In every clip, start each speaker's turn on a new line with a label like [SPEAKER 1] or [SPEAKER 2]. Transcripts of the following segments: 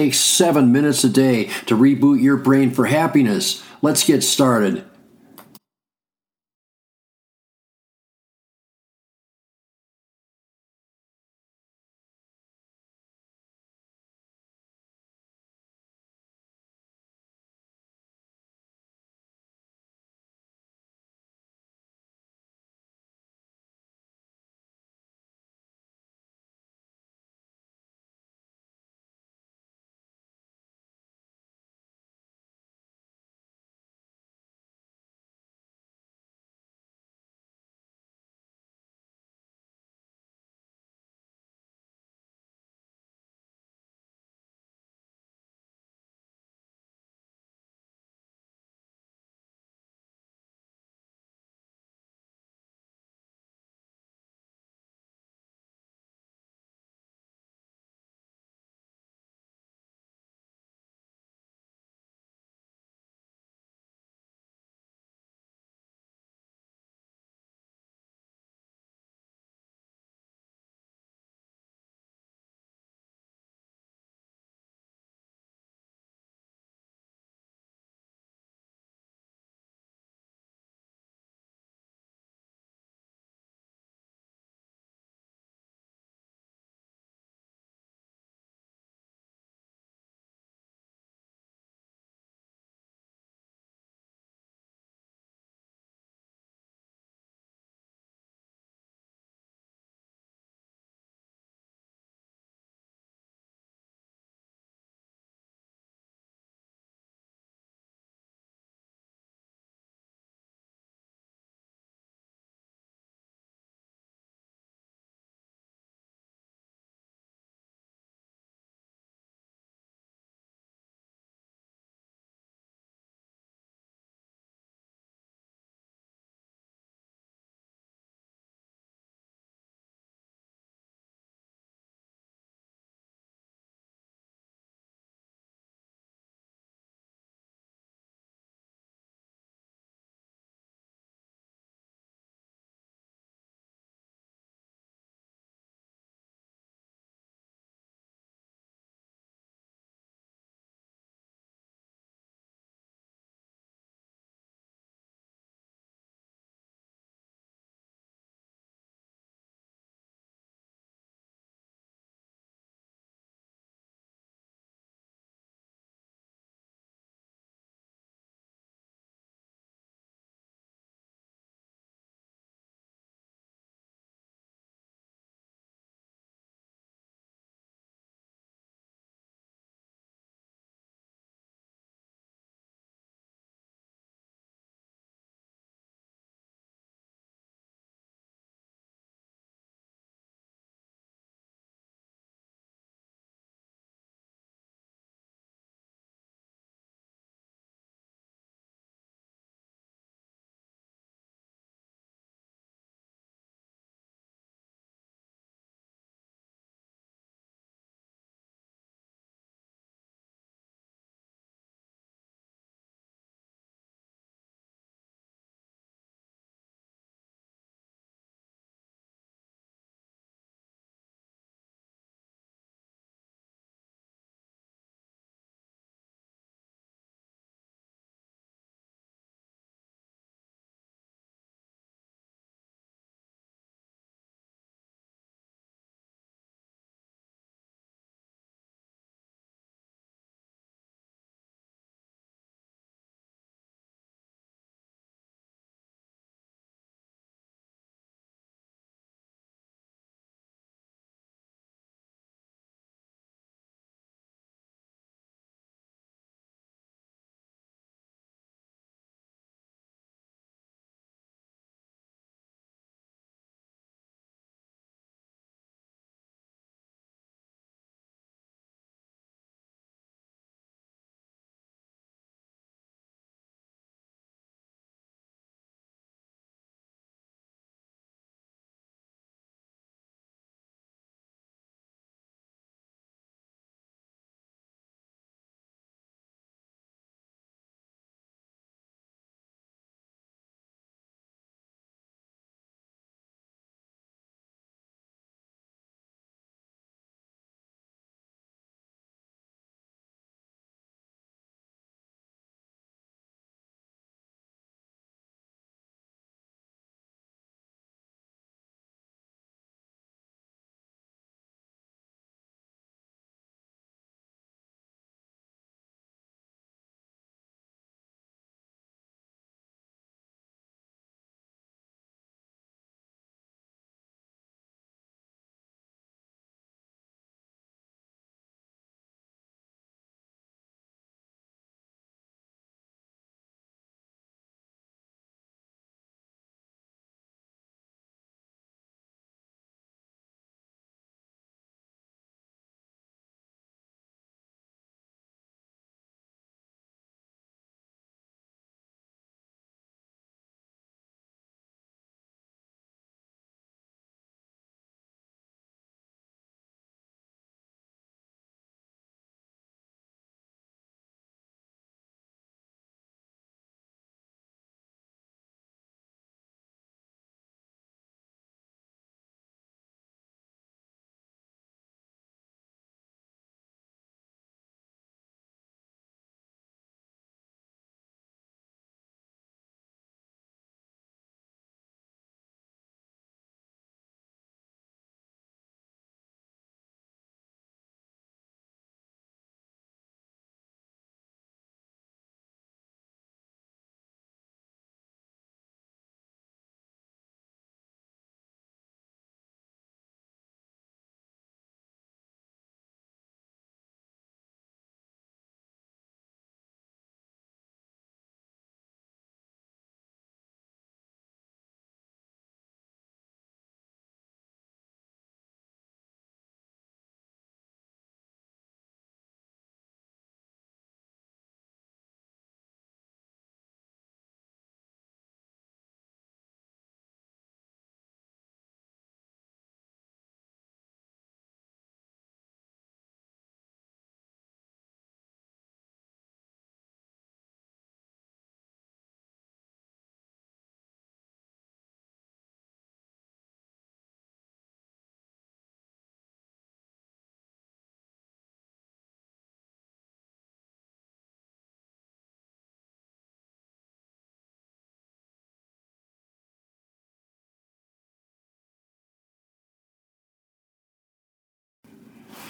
[SPEAKER 1] takes seven minutes a day to reboot your brain for happiness. Let's get started.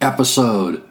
[SPEAKER 1] episode.